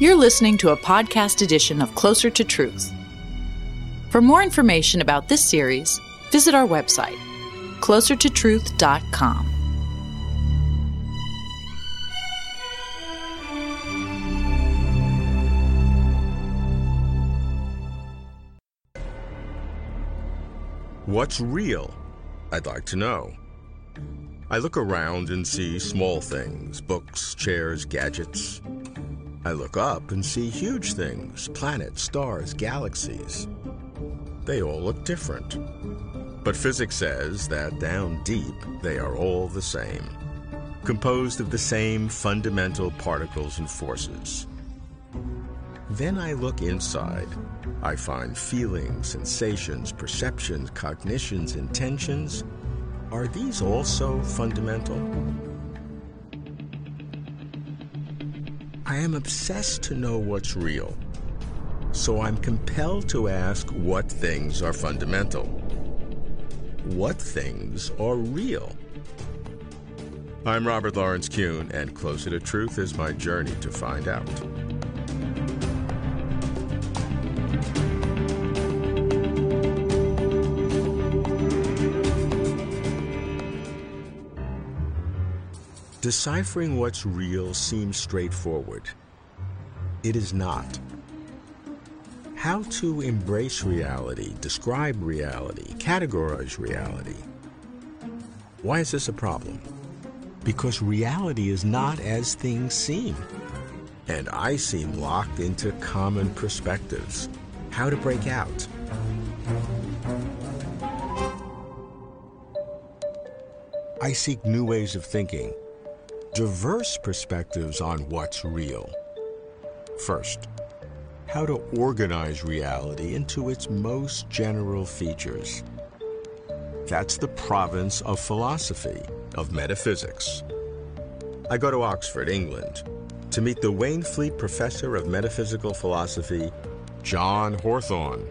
You're listening to a podcast edition of Closer to Truth. For more information about this series, visit our website, closertotruth.com. What's real? I'd like to know. I look around and see small things books, chairs, gadgets. I look up and see huge things planets, stars, galaxies. They all look different. But physics says that down deep, they are all the same, composed of the same fundamental particles and forces. Then I look inside. I find feelings, sensations, perceptions, cognitions, intentions. Are these also fundamental? I am obsessed to know what's real. So I'm compelled to ask what things are fundamental. What things are real? I'm Robert Lawrence Kuhn, and Closer to Truth is my journey to find out. Deciphering what's real seems straightforward. It is not. How to embrace reality, describe reality, categorize reality. Why is this a problem? Because reality is not as things seem. And I seem locked into common perspectives. How to break out. I seek new ways of thinking, diverse perspectives on what's real. First, how to organize reality into its most general features. That's the province of philosophy, of metaphysics. I go to Oxford, England, to meet the Waynflete Professor of Metaphysical Philosophy, John Hawthorne.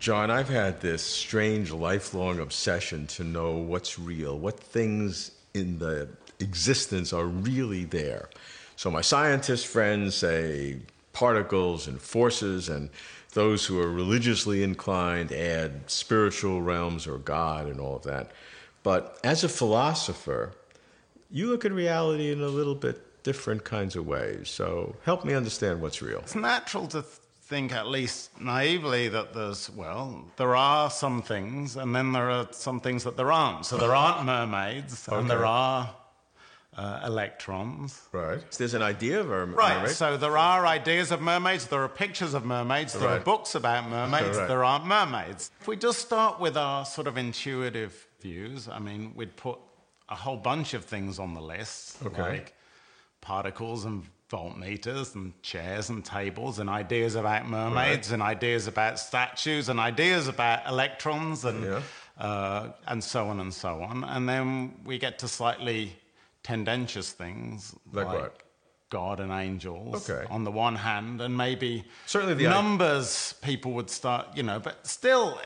John, I've had this strange lifelong obsession to know what's real, what things in the existence are really there. So my scientist friends say particles and forces, and those who are religiously inclined add spiritual realms or God and all of that. But as a philosopher, you look at reality in a little bit different kinds of ways. So help me understand what's real. It's natural to think, at least naively, that there's, well, there are some things, and then there are some things that there aren't. So there aren't mermaids, Okay. and there are uh, electrons. Right. So there's an idea of a Right, so there are ideas of mermaids, there are pictures of mermaids, there are books about mermaids, Right. there aren't mermaids. If we just start with our sort of intuitive views, I mean, we'd put a whole bunch of things on the list, Okay. like particles and voltmeters and chairs and tables and ideas about mermaids and ideas about statues and ideas about electrons and, Yeah. uh, and so on and so on. And then we get to slightly tendentious things Like what? God and angels Okay. on the one hand, and maybe Certainly the numbers people would start, you know, but still,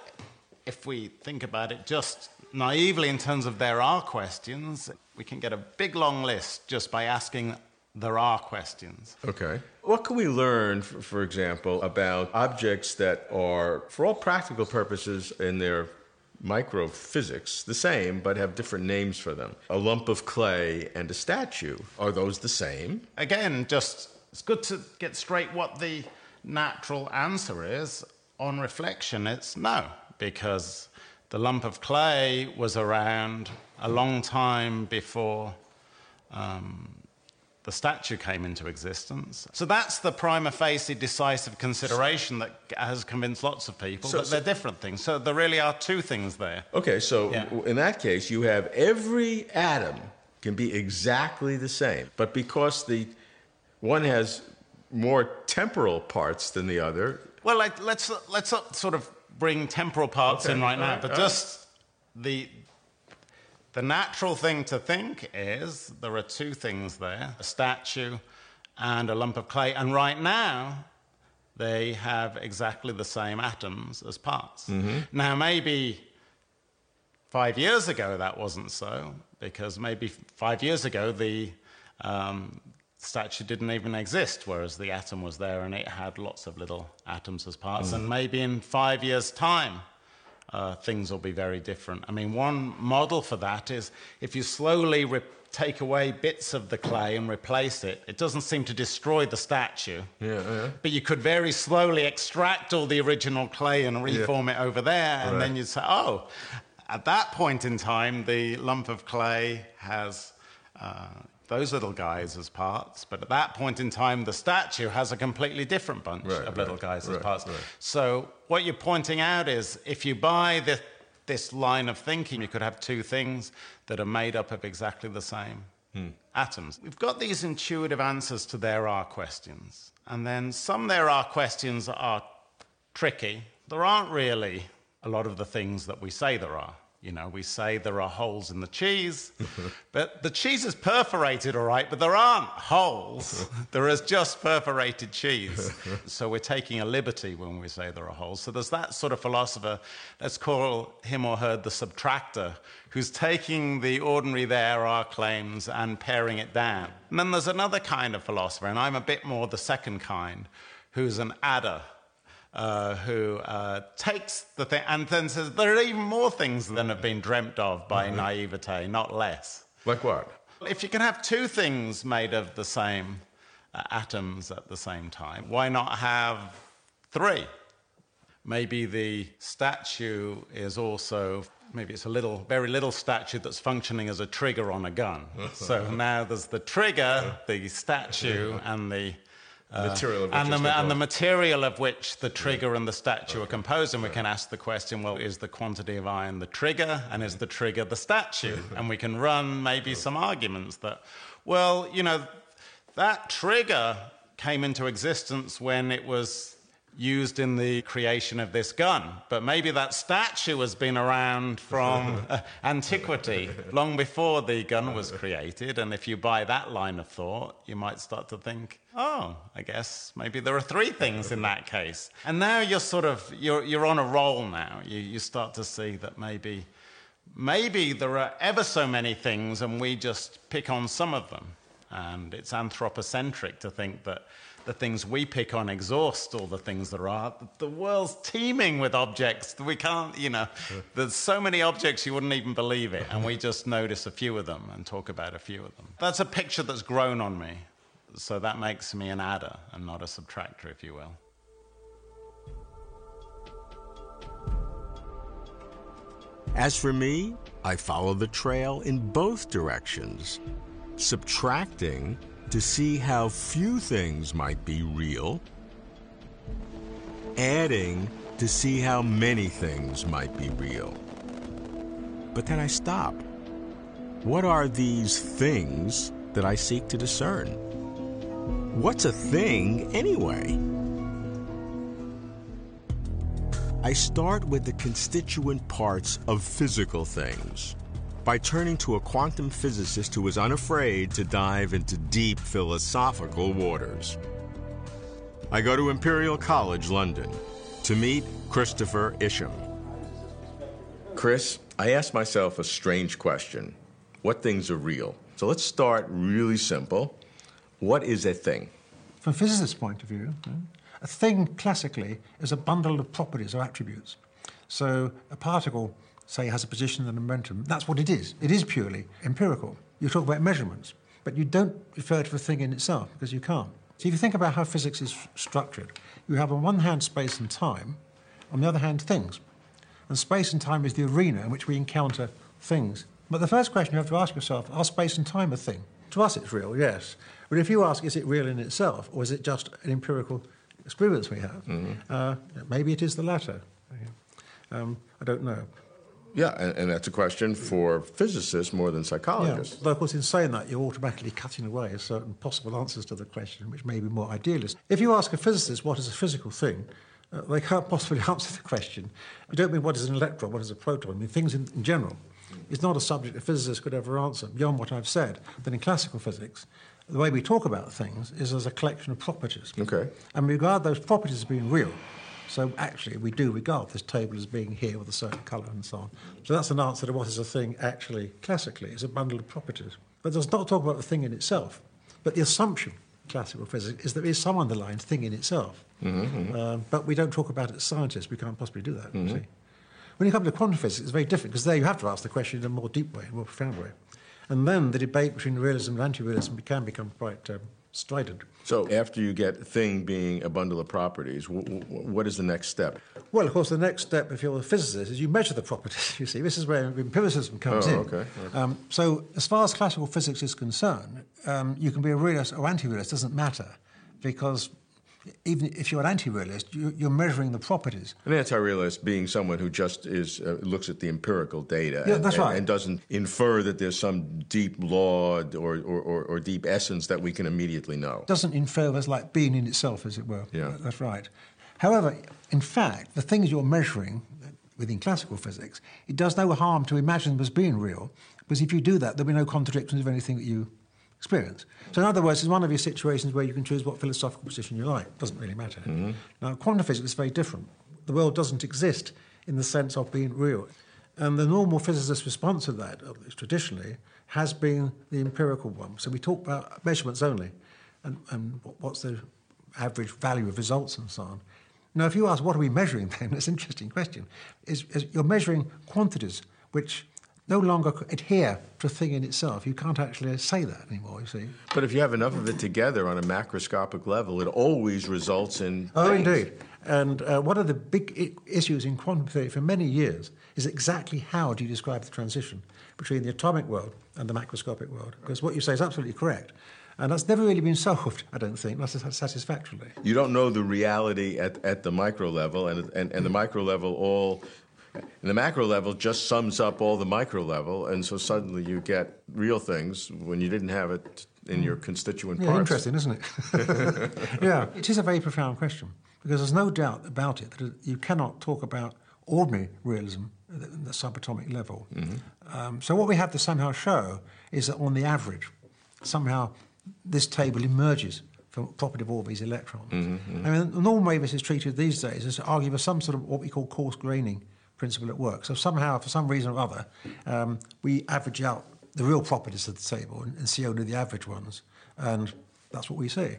if we think about it just naively in terms of there are questions, we can get a big long list just by asking there are questions. Okay. What can we learn, for, example, about objects that are, for all practical purposes, in their microphysics, the same, but have different names for them? A lump of clay and a statue. Are those the same? Again, just it's good to get straight what the natural answer is. On reflection, it's no, because the lump of clay was around a long time before um, the statue came into existence. So that's the prima facie decisive consideration that has convinced lots of people So- that they're different things. So there really are two things there. Okay, so Yeah. in that case, you have every atom can be exactly the same, but because the one has more temporal parts than the other, Well, like, let's let's not sort of bring temporal parts Okay, in right now, right, but right. just the the natural thing to think is there are two things there: a statue and a lump of clay, and right now they have exactly the same atoms as parts. Mm-hmm. Now, maybe five years ago that wasn't so, because maybe five years ago the um, statue didn't even exist, whereas the atom was there and it had lots of little atoms as parts. Mm. And maybe in five years' time, uh, things will be very different. I mean, one model for that is if you slowly re- take away bits of the clay and replace it, it doesn't seem to destroy the statue. Yeah, yeah. But you could very slowly extract all the original clay and reform yeah. it over there, and right. then you'd say, oh, at that point in time, the lump of clay has. Uh, those little guys as parts, but at that point in time, the statue has a completely different bunch right, of little right, guys as parts. So, what you're pointing out is if you buy the, this line of thinking, you could have two things that are made up of exactly the same hmm. atoms. We've got these intuitive answers to there are questions, and then some there are questions are tricky. There aren't really a lot of the things that we say there are. You know, we say there are holes in the cheese, but the cheese is perforated, all right, but there aren't holes. there is just perforated cheese. so we're taking a liberty when we say there are holes. So there's that sort of philosopher, let's call him or her the subtractor, who's taking the ordinary there are claims and paring it down. And then there's another kind of philosopher, and I'm a bit more the second kind, who's an adder uh, who uh, takes the thing and then says there are even more things than have been dreamt of by mm-hmm. naivete, not less. Like what? If you can have two things made of the same uh, atoms at the same time, why not have three? Maybe the statue is also maybe it's a little, very little statue that's functioning as a trigger on a gun. so now there's the trigger, the statue, and the uh, and, the, and the, material of which the trigger and the statue okay. are composed. And we can ask the question well, is the quantity of iron the trigger, and is the trigger the statue? and we can run maybe some arguments that, well, you know, that trigger came into existence when it was used in the creation of this gun. But maybe that statue has been around from uh, antiquity, long before the gun was created. And if you buy that line of thought, you might start to think, oh, I guess maybe there are three things in that case. And now you're sort of, you're, you're on a roll now. You, you start to see that maybe, maybe there are ever so many things and we just pick on some of them. And it's anthropocentric to think that the things we pick on exhaust all the things there are. The world's teeming with objects. We can't, you know, there's so many objects you wouldn't even believe it, and we just notice a few of them and talk about a few of them. That's a picture that's grown on me. So that makes me an adder and not a subtractor, if you will. As for me, I follow the trail in both directions, subtracting to see how few things might be real, adding to see how many things might be real. But then I stop. What are these things that I seek to discern? What's a thing anyway? I start with the constituent parts of physical things by turning to a quantum physicist who is unafraid to dive into deep philosophical waters. I go to Imperial College, London, to meet Christopher Isham. Chris, I asked myself a strange question What things are real? So let's start really simple. What is a thing? From a physicist's point of view, a thing classically is a bundle of properties or attributes. So a particle say has a position and a momentum. That's what it is. It is purely empirical. You talk about measurements, but you don't refer to the thing in itself because you can't. So if you think about how physics is structured, you have on one hand space and time, on the other hand things. And space and time is the arena in which we encounter things. But the first question you have to ask yourself, are space and time a thing? To us it's real, yes. But if you ask, is it real in itself, or is it just an empirical experience we have? Mm-hmm. Uh, maybe it is the latter. Um, I don't know. Yeah, and, and, that's a question for physicists more than psychologists. Yeah, though, of course, in saying that, you're automatically cutting away certain possible answers to the question, which may be more idealist. If you ask a physicist what is a physical thing, uh, they can't possibly answer the question. You don't mean what is an electron, what is a proton, I mean things in, in general. It's not a subject a physicist could ever answer beyond what I've said. Then in classical physics, the way we talk about things is as a collection of properties. Okay. And we regard those properties as being real. So actually, we do regard this table as being here with a certain colour and so on. So that's an answer to what is a thing actually classically. It's a bundle of properties. But does not talk about the thing in itself. But the assumption, classical physics, is there is some underlying thing in itself. Mm-hmm, um, but we don't talk about it as scientists. We can't possibly do that. Mm-hmm. When you come to quantum physics, it's very different because there you have to ask the question in a more deep way, a more profound way. And then the debate between realism and anti-realism can become quite um, strident. So after you get thing being a bundle of properties, w- w- what is the next step? Well, of course, the next step, if you're a physicist, is you measure the properties. You see, this is where empiricism comes oh, in. Okay. Um, so, as far as classical physics is concerned, um, you can be a realist or anti-realist. Doesn't matter, because even if you're an anti-realist, you, are measuring the properties. An anti-realist being someone who just is uh, looks at the empirical data yeah, and, that's right. and, doesn't infer that there's some deep law or, or, or, or, deep essence that we can immediately know. Doesn't infer as like being in itself, as it were. Yeah. That's right. However, in fact, the things you're measuring within classical physics, it does no harm to imagine them as being real, because if you do that, there'll be no contradictions of anything that you experience. So, in other words, it's one of your situations where you can choose what philosophical position you like. It doesn't really matter. Mm-hmm. Now, quantum physics is very different. The world doesn't exist in the sense of being real. And the normal physicist's response to that, at least traditionally, has been the empirical one. So we talk about measurements only and, and what's the average value of results and so on. Now, if you ask, what are we measuring then? That's an interesting question. Is, is you're measuring quantities which no longer adhere to a thing in itself. You can't actually say that anymore, you see. But if you have enough of it together on a macroscopic level, it always results in. Oh, things. indeed. And uh, one of the big I- issues in quantum theory for many years is exactly how do you describe the transition between the atomic world and the macroscopic world? Because what you say is absolutely correct. And that's never really been solved, I don't think, not satisfactorily. You don't know the reality at, at the micro level, and, and, and the micro level all and the macro level just sums up all the micro level, and so suddenly you get real things when you didn't have it in your constituent yeah, parts. Interesting, isn't it? yeah, it is a very profound question because there's no doubt about it that you cannot talk about ordinary realism at the subatomic level. Mm-hmm. Um, so what we have to somehow show is that on the average, somehow this table emerges from property of all these electrons. Mm-hmm, mm-hmm. I mean, the normal way this is treated these days is to argue for some sort of what we call coarse graining principle at work. So somehow, for some reason or other, um, we average out the real properties of the table and, and, see only the average ones, and that's what we see.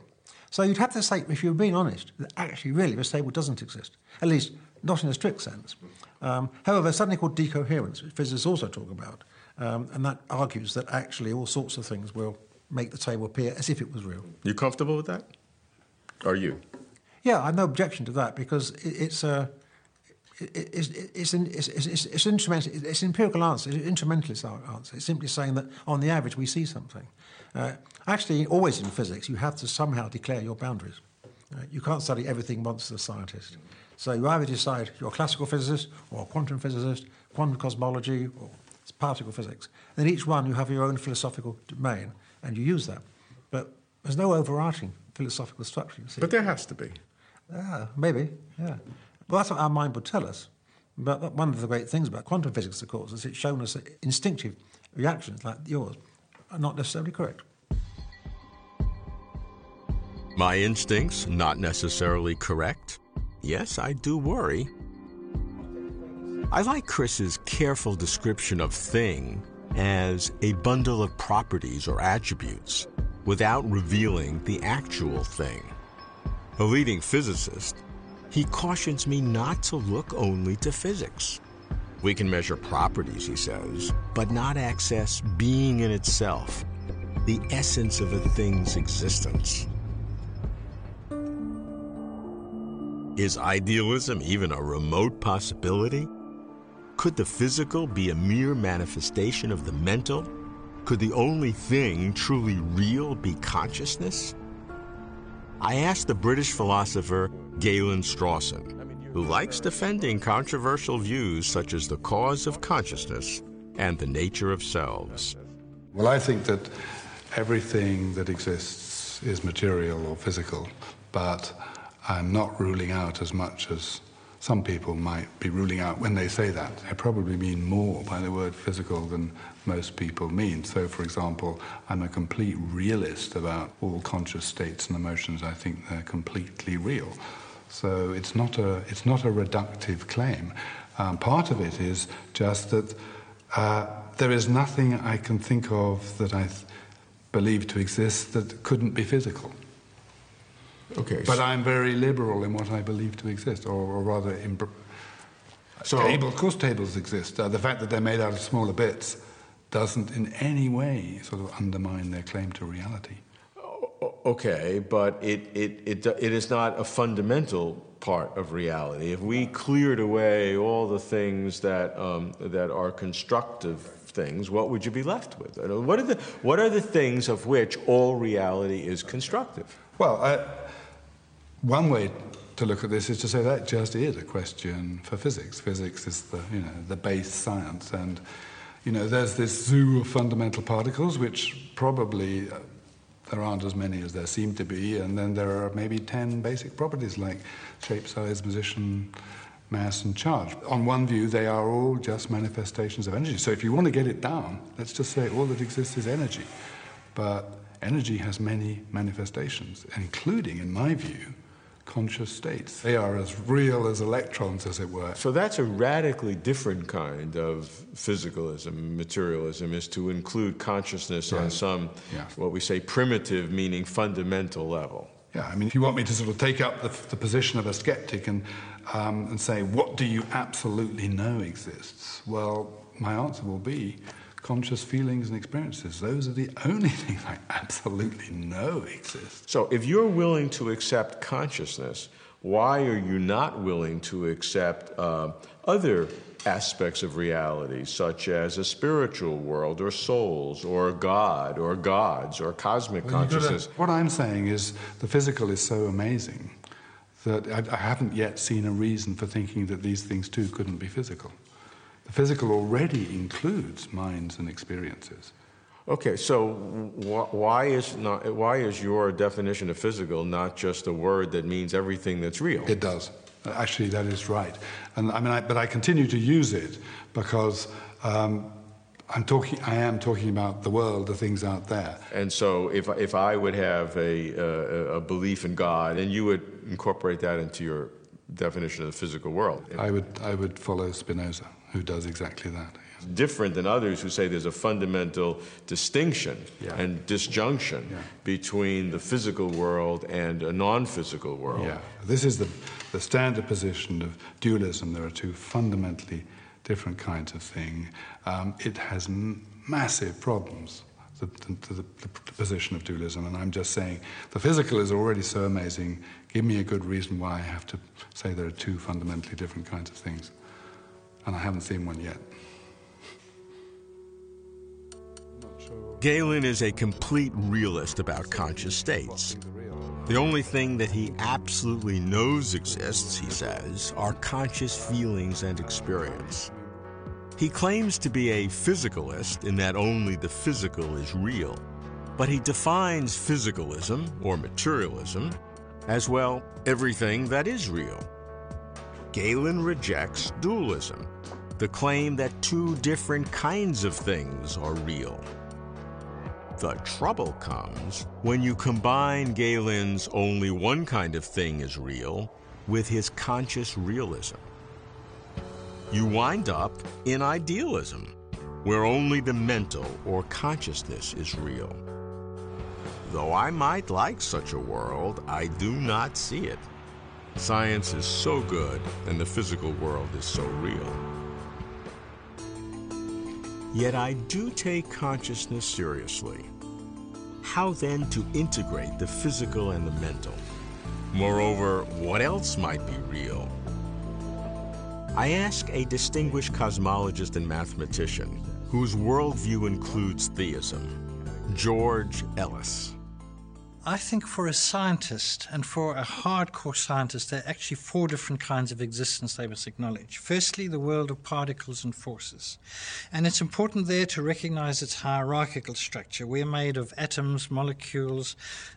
So you'd have to say, if you're being honest, that actually, really, this table doesn't exist. At least, not in a strict sense. Um, however, something called decoherence, which physicists also talk about, um, and that argues that actually all sorts of things will make the table appear as if it was real. You comfortable with that? Are you? Yeah, I have no objection to that because it, it's a it's, it's, an, it's, it's, it's, instrumental, it's an empirical answer, it's an instrumentalist answer. It's simply saying that on the average we see something. Uh, actually, always in physics, you have to somehow declare your boundaries. Uh, you can't study everything once as a scientist. So you either decide you're a classical physicist or a quantum physicist, quantum cosmology or particle physics. And in each one you have your own philosophical domain and you use that. But there's no overarching philosophical structure. But there has to be. Yeah, maybe, yeah. Well, that's what our mind would tell us. But one of the great things about quantum physics, of course, is it's shown us that instinctive reactions like yours are not necessarily correct. My instincts not necessarily correct? Yes, I do worry. I like Chris's careful description of thing as a bundle of properties or attributes without revealing the actual thing. A leading physicist he cautions me not to look only to physics. We can measure properties, he says, but not access being in itself, the essence of a thing's existence. Is idealism even a remote possibility? Could the physical be a mere manifestation of the mental? Could the only thing truly real be consciousness? I asked the British philosopher Galen Strawson, who likes defending controversial views such as the cause of consciousness and the nature of selves. Well, I think that everything that exists is material or physical, but I'm not ruling out as much as some people might be ruling out when they say that. I probably mean more by the word physical than most people mean. So, for example, I'm a complete realist about all conscious states and emotions. I think they're completely real. So it's not a, it's not a reductive claim. Um, part of it is just that uh, there is nothing I can think of that I th- believed to exist that couldn't be physical. Okay. But I'm very liberal in what I believe to exist, or, or rather, in, So- table, of course, tables exist. Uh, the fact that they're made out of smaller bits doesn't in any way sort of undermine their claim to reality. Okay, but it, it, it, it is not a fundamental part of reality. If we cleared away all the things that, um, that are constructive things, what would you be left with? What are, the, what are the things of which all reality is constructive? Well, one way to look at this is to say that just is a question for physics. Physics is the, you know, the base science, and you know, there's this zoo of fundamental particles, which probably uh, there aren't as many as there seem to be, and then there are maybe 10 basic properties like shape, size, position, mass, and charge. On one view, they are all just manifestations of energy. So if you want to get it down, let's just say all that exists is energy. But energy has many manifestations, including, in my view, conscious states. They are as real as electrons, as it were. So that's a radically different kind of physicalism, materialism, is to include consciousness on some, Yes. what we say, primitive, meaning fundamental level. Yeah, I mean, if you want me to sort of take up the, the position of a skeptic and, um, and say, what do you absolutely know exists? Well, my answer will be conscious feelings and experiences. Those are the only things I absolutely know exist. So if you're willing to accept consciousness, why are you not willing to accept uh, other aspects of reality, such as a spiritual world, or souls, or God, or gods, or cosmic consciousness? What I'm saying is the physical is so amazing that I, I haven't yet seen a reason for thinking that these things too couldn't be physical. The physical already includes minds and experiences. Okay, so wh- why is not why is your definition of physical not just a word that means everything that's real? It does. Actually, that is right. And I mean, I, but I continue to use it because um, I'm talking. I am talking about the world, the things out there. And so, if if I would have a uh, a belief in God, and you would incorporate that into your definition of the physical world, I would. I would follow Spinoza, who does exactly that. different than others who say there's a fundamental distinction Yeah. and disjunction Yeah. between the physical world and a non-physical world. Yeah, this is the, the standard position of dualism. There are two fundamentally different kinds of thing. Um, it has m- massive problems, the, the, the, the position of dualism, and I'm just saying the physical is already so amazing. Give me a good reason why I have to say there are two fundamentally different kinds of things. And I haven't seen one yet. Galen is a complete realist about conscious states. The only thing that he absolutely knows exists, he says, are conscious feelings and experience. He claims to be a physicalist in that only the physical is real, but he defines physicalism, or materialism, as well everything that is real. Galen rejects dualism, the claim that two different kinds of things are real. The trouble comes when you combine Galen's only one kind of thing is real with his conscious realism. You wind up in idealism, where only the mental or consciousness is real. Though I might like such a world, I do not see it. Science is so good, and the physical world is so real. Yet I do take consciousness seriously. How then to integrate the physical and the mental? Moreover, what else might be real? I ask a distinguished cosmologist and mathematician whose worldview includes theism, George Ellis. I think for a scientist and for a hardcore scientist, there are actually four different kinds of existence they must acknowledge. Firstly, the world of particles and forces. And it's important there to recognize its hierarchical structure. We're made of atoms, molecules,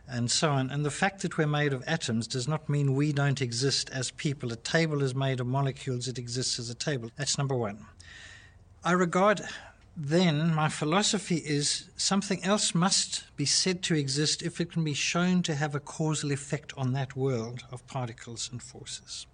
and so on. And the fact that we're made of atoms does not mean we don't exist as people. A table is made of molecules, it exists as a table. That's number one. I regard then my philosophy is something else must be said to exist if it can be shown to have a causal effect on that world of particles and forces.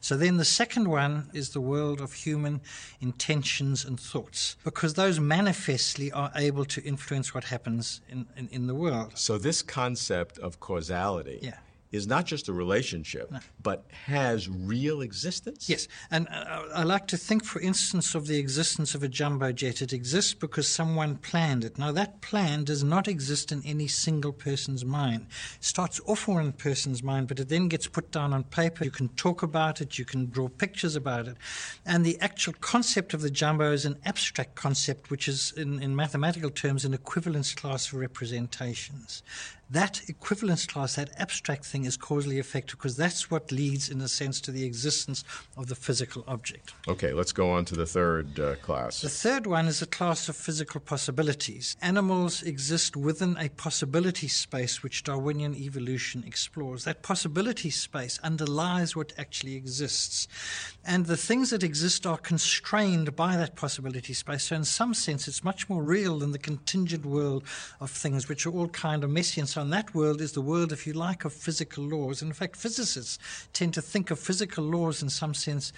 So then the second one is the world of human intentions and thoughts, because those manifestly are able to influence what happens in, in, in the world. So this concept of causality Yeah. Is not just a relationship, but has real existence? Yes, and uh, I like to think, for instance, of the existence of a jumbo jet. It exists because someone planned it. Now, that plan does not exist in any single person's mind. It starts off in one person's mind, but it then gets put down on paper. You can talk about it, you can draw pictures about it. And the actual concept of the jumbo is an abstract concept, which is, in, in mathematical terms, an equivalence class of representations. That equivalence class, that abstract thing, is causally effective because that's what leads, in a sense, to the existence of the physical object. Okay, let's go on to the third uh, class. The third one is a class of physical possibilities. Animals exist within a possibility space which Darwinian evolution explores. That possibility space underlies what actually exists. And the things that exist are constrained by that possibility space. So, in some sense, it's much more real than the contingent world of things, which are all kind of messy. And so, that world is the world, if you like, of physical laws. And in fact, physicists tend to think of physical laws in some sense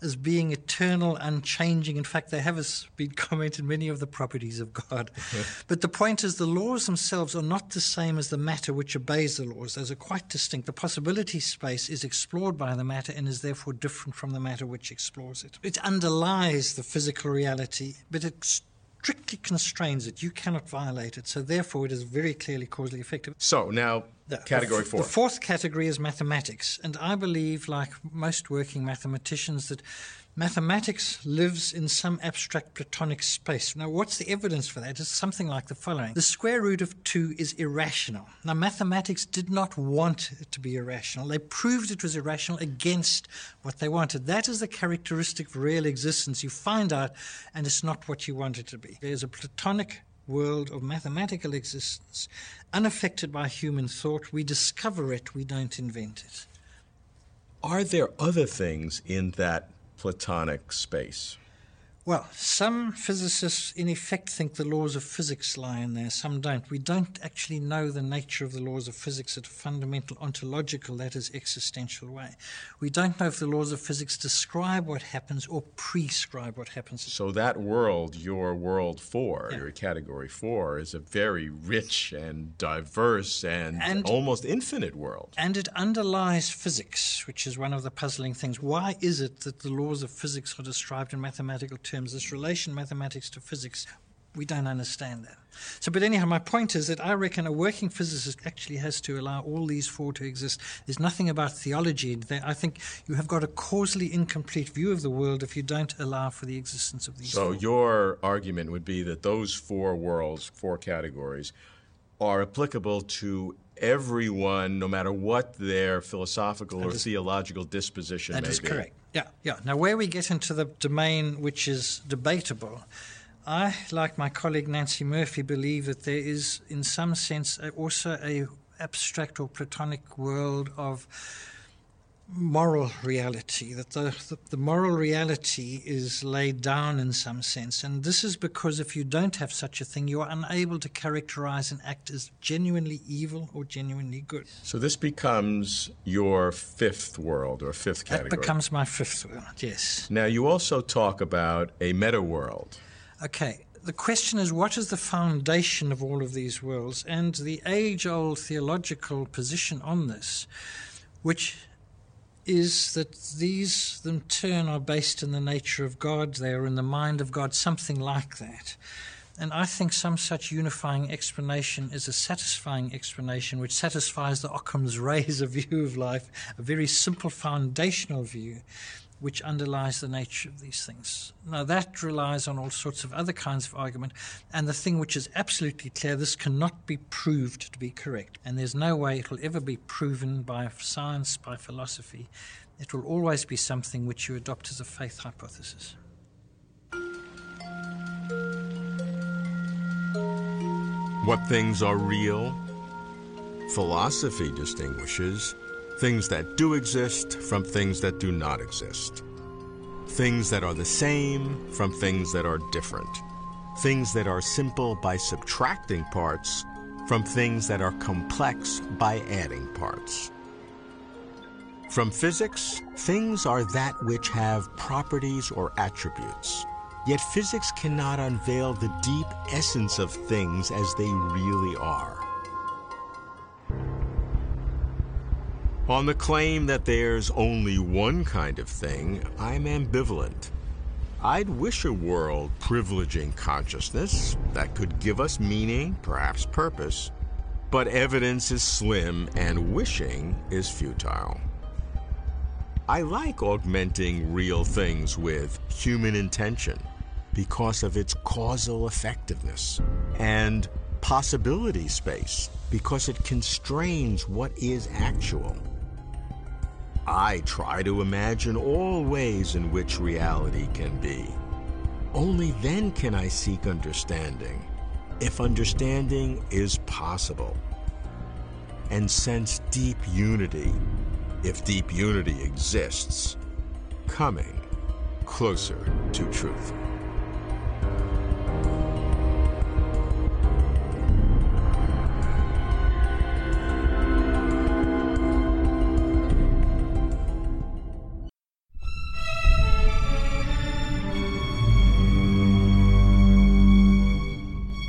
as being eternal, unchanging. In fact, they have been commented many of the properties of God. but the point is, the laws themselves are not the same as the matter which obeys the laws. Those are quite distinct. The possibility space is explored by the matter and is therefore different from the matter which explores it. It underlies the physical reality, but it strictly constrains it. You cannot violate it. So therefore, it is very clearly causally effective. So now, The- category four. The fourth category is mathematics. And I believe, like most working mathematicians, that mathematics lives in some abstract Platonic space. Now, what's the evidence for that? It's something like the following The square root of 2 is irrational. Now, mathematics did not want it to be irrational. They proved it was irrational against what they wanted. That is the characteristic of real existence. You find out, and it's not what you want it to be. There's a Platonic world of mathematical existence, unaffected by human thought. We discover it, we don't invent it. Are there other things in that Platonic space? Well, some physicists, in effect, think the laws of physics lie in there, some don't. We don't actually know the nature of the laws of physics at a fundamental ontological, that is, existential way. We don't know if the laws of physics describe what happens or prescribe what happens. So that world, your world four, Yeah. your category four, is a very rich and diverse and, And- almost infinite world. And it underlies physics, which is one of the puzzling things. Why is it that the laws of physics are described in mathematical terms? This relation mathematics to physics, we don't understand that. So, but anyhow, my point is that I reckon a working physicist actually has to allow all these four to exist. There's nothing about theology. There- I think you have got a causally incomplete view of the world if you don't allow for the existence of these So four. your argument would be that those four worlds, four categories, are applicable to everyone, no matter what their philosophical or theological disposition That may is be. correct. Yeah, yeah. Now, where we get into the domain which is debatable, I, like my colleague Nancey Murphy, believe that there is, in some sense, also a abstract or platonic world of moral reality, that the, the, the moral reality is laid down in some sense. And this is because if you don't have such a thing, you are unable to characterize an act as genuinely evil or genuinely good. So this becomes your fifth world or fifth category. That becomes my fifth world, yes. now you also talk about a meta world. Okay, the question is what is the foundation of all of these worlds? And the age old theological position on this, which is that these in turn are based in the nature of God, they are in the mind of God, something like that. And I think some such unifying explanation is a satisfying explanation which satisfies the Occam's razor view of life, a very simple foundational view which underlies the nature of these things. Now, that relies on all sorts of other kinds of argument, and the thing which is absolutely clear this cannot be proved to be correct, and there's no way it will ever be proven by science, by philosophy. It will always be something which you adopt as a faith hypothesis. What things are real? Philosophy distinguishes things that do exist from things that do not exist. Things that are the same from things that are different. things that are simple by subtracting parts from things that are complex by adding parts. From physics, things are that which have properties or attributes. Yet physics cannot unveil the deep essence of things as they really are. On the claim that there's only one kind of thing, I'm ambivalent. I'd wish a world privileging consciousness that could give us meaning, perhaps purpose, but evidence is slim and wishing is futile. I like augmenting real things with human intention because of its causal effectiveness and possibility space because it constrains what is actual. I try to imagine all ways in which reality can be. Only then can I seek understanding, if understanding is possible, and sense deep unity, if deep unity exists, coming closer to truth.